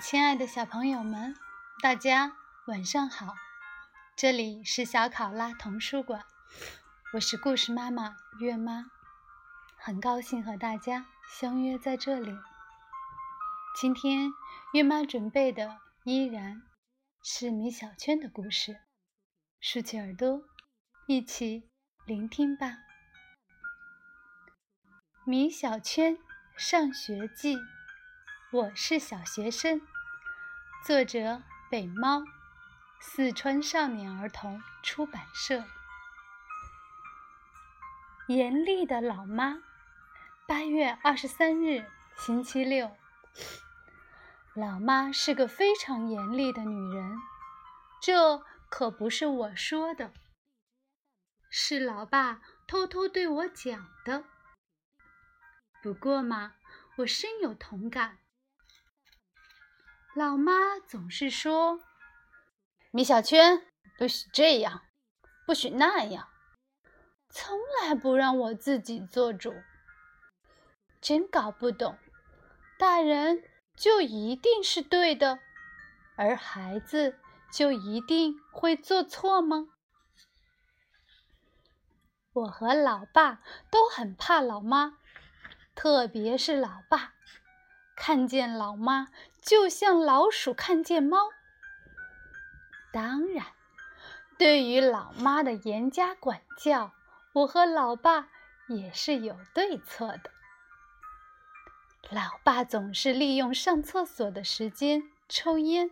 亲爱的小朋友们，大家晚上好！这里是小考拉童书馆，我是故事妈妈月妈，很高兴和大家相约在这里。今天月妈准备的依然是米小圈的故事，竖起耳朵，一起聆听吧。米小圈上学记。我是小学生，作者北猫，四川少年儿童出版社。严厉的老妈，八月二十三日，星期六。老妈是个非常严厉的女人，这可不是我说的，是老爸偷偷对我讲的。不过嘛，我深有同感。老妈总是说：“米小圈，不许这样，不许那样，从来不让我自己做主。”真搞不懂，大人就一定是对的，而孩子就一定会做错吗？我和老爸都很怕老妈，特别是老爸。看见老妈，就像老鼠看见猫。当然，对于老妈的严加管教，我和老爸也是有对策的。老爸总是利用上厕所的时间抽烟，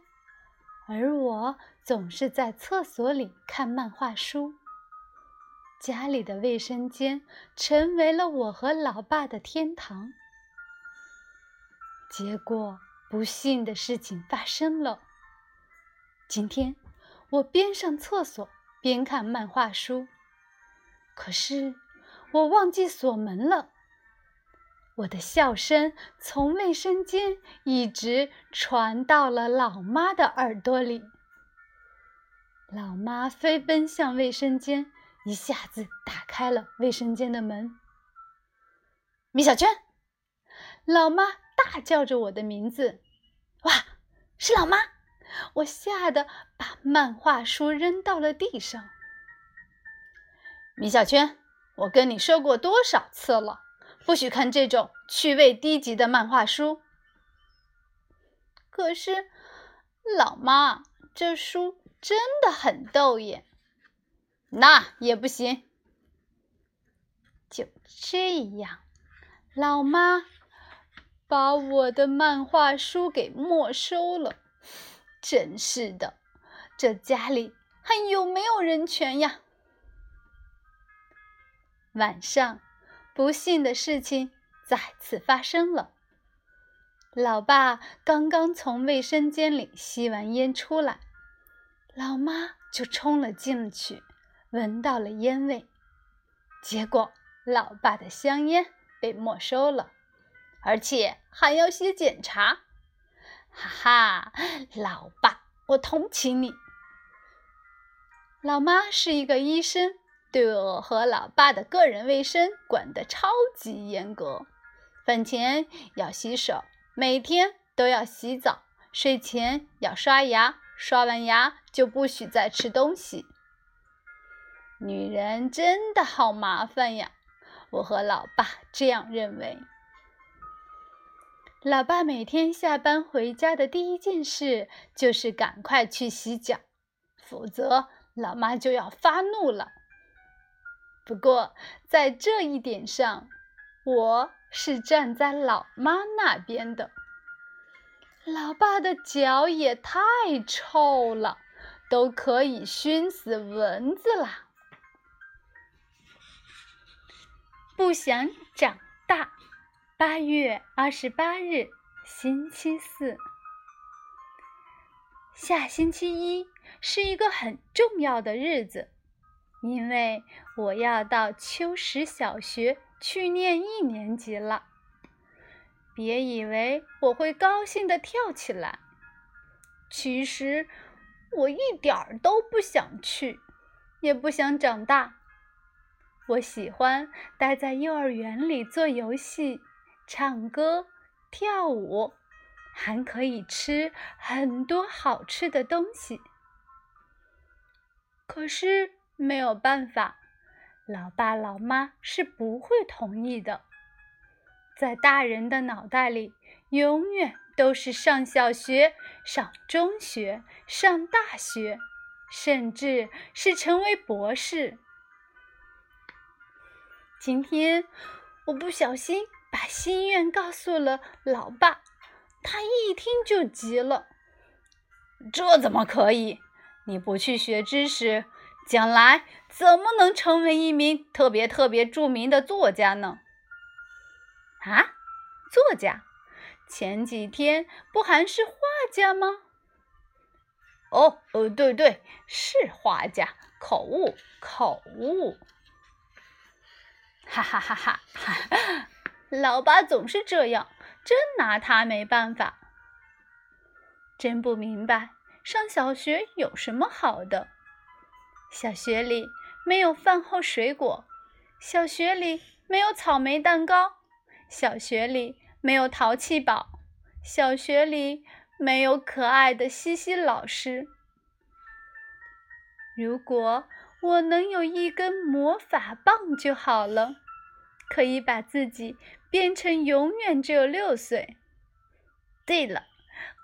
而我总是在厕所里看漫画书。家里的卫生间成为了我和老爸的天堂。结果，不幸的事情发生了。今天，我边上厕所边看漫画书，可是我忘记锁门了。我的笑声从卫生间一直传到了老妈的耳朵里。老妈飞奔向卫生间，一下子打开了卫生间的门。米小圈，老妈。大叫着我的名字，哇，是老妈！我吓得把漫画书扔到了地上。米小圈，我跟你说过多少次了，不许看这种趣味低级的漫画书。可是，老妈，这书真的很逗耶。那也不行。就这样，老妈。把我的漫画书给没收了，真是的，这家里还有没有人权呀？晚上，不幸的事情再次发生了。老爸刚刚从卫生间里吸完烟出来，老妈就冲了进去，闻到了烟味，结果老爸的香烟被没收了。而且还要写检查，哈哈，老爸，我同情你。老妈是一个医生，对我和老爸的个人卫生管得超级严格。饭前要洗手，每天都要洗澡，睡前要刷牙，刷完牙就不许再吃东西。女人真的好麻烦呀，我和老爸这样认为。老爸每天下班回家的第一件事就是赶快去洗脚，否则老妈就要发怒了。不过在这一点上，我是站在老妈那边的。老爸的脚也太臭了，都可以熏死蚊子啦！不想长大。八月二十八日，星期四。下星期一是一个很重要的日子，因为我要到秋实小学去念一年级了。别以为我会高兴的跳起来，其实我一点儿都不想去，也不想长大。我喜欢待在幼儿园里做游戏。唱歌、跳舞，还可以吃很多好吃的东西。可是没有办法，老爸老妈是不会同意的。在大人的脑袋里，永远都是上小学、上中学、上大学，甚至是成为博士。今天我不小心把心愿告诉了老爸，他一听就急了：“这怎么可以？你不去学知识，将来怎么能成为一名特别特别著名的作家呢？”啊，作家，前几天不还是画家吗？哦，呃，对对，是画家，口误，口误。哈哈哈哈哈！老爸总是这样，真拿他没办法。真不明白，上小学有什么好的？小学里没有饭后水果，小学里没有草莓蛋糕。小学里没有淘气堡，小学里没有可爱的西西老师。如果我能有一根魔法棒就好了，可以把自己变成永远只有六岁。对了，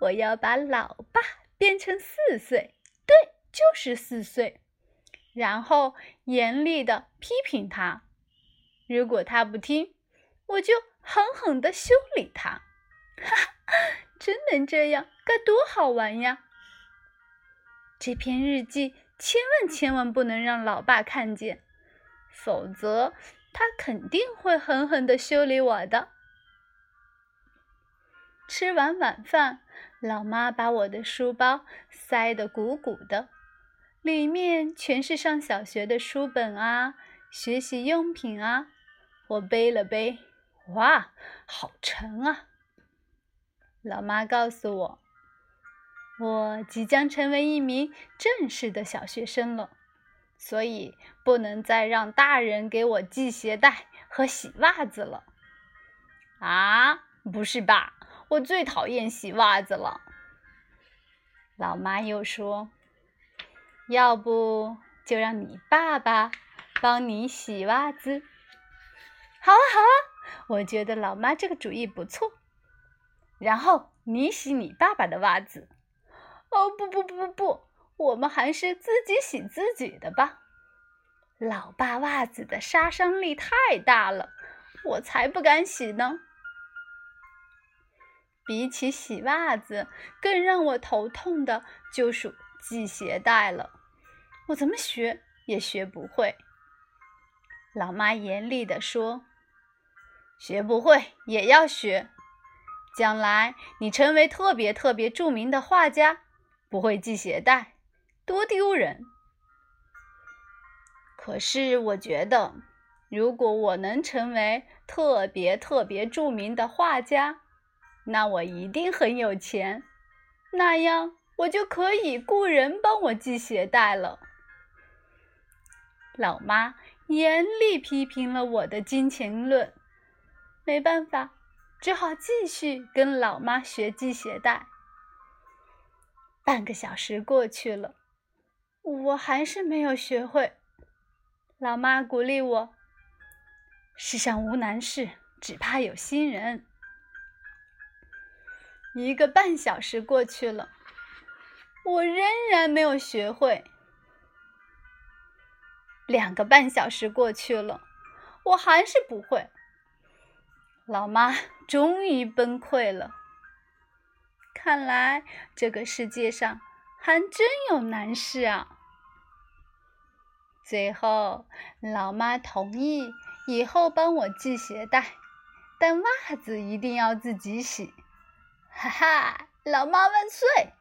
我要把老爸变成四岁，对，就是四岁，然后严厉的批评他。如果他不听，我就。狠狠地修理他，哈哈，真能这样，该多好玩呀！这篇日记千万千万不能让老爸看见，否则他肯定会狠狠地修理我的。吃完晚饭，老妈把我的书包塞得鼓鼓的，里面全是上小学的书本啊，学习用品啊，我背了背。哇，好沉啊！老妈告诉我，我即将成为一名正式的小学生了，所以不能再让大人给我系鞋带和洗袜子了。啊，不是吧？我最讨厌洗袜子了。老妈又说：“要不就让你爸爸帮你洗袜子？”好啊，好啊。我觉得老妈这个主意不错，然后你洗你爸爸的袜子。哦，不不不不不，我们还是自己洗自己的吧。老爸袜子的杀伤力太大了，我才不敢洗呢。比起洗袜子，更让我头痛的就属系鞋带了。我怎么学也学不会。老妈严厉地说。学不会也要学，将来你成为特别特别著名的画家，不会系鞋带，多丢人！可是我觉得，如果我能成为特别特别著名的画家，那我一定很有钱，那样我就可以雇人帮我系鞋带了。老妈严厉批评了我的金钱论。没办法，只好继续跟老妈学系鞋带。半个小时过去了，我还是没有学会。老妈鼓励我：“世上无难事，只怕有心人。”一个半小时过去了，我仍然没有学会。两个半小时过去了，我还是不会。老妈终于崩溃了。看来这个世界上还真有难事啊！最后，老妈同意以后帮我系鞋带，但袜子一定要自己洗。哈哈，老妈万岁！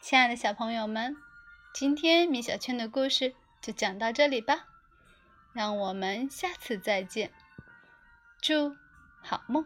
亲爱的小朋友们，今天米小圈的故事就讲到这里吧，让我们下次再见。祝好梦。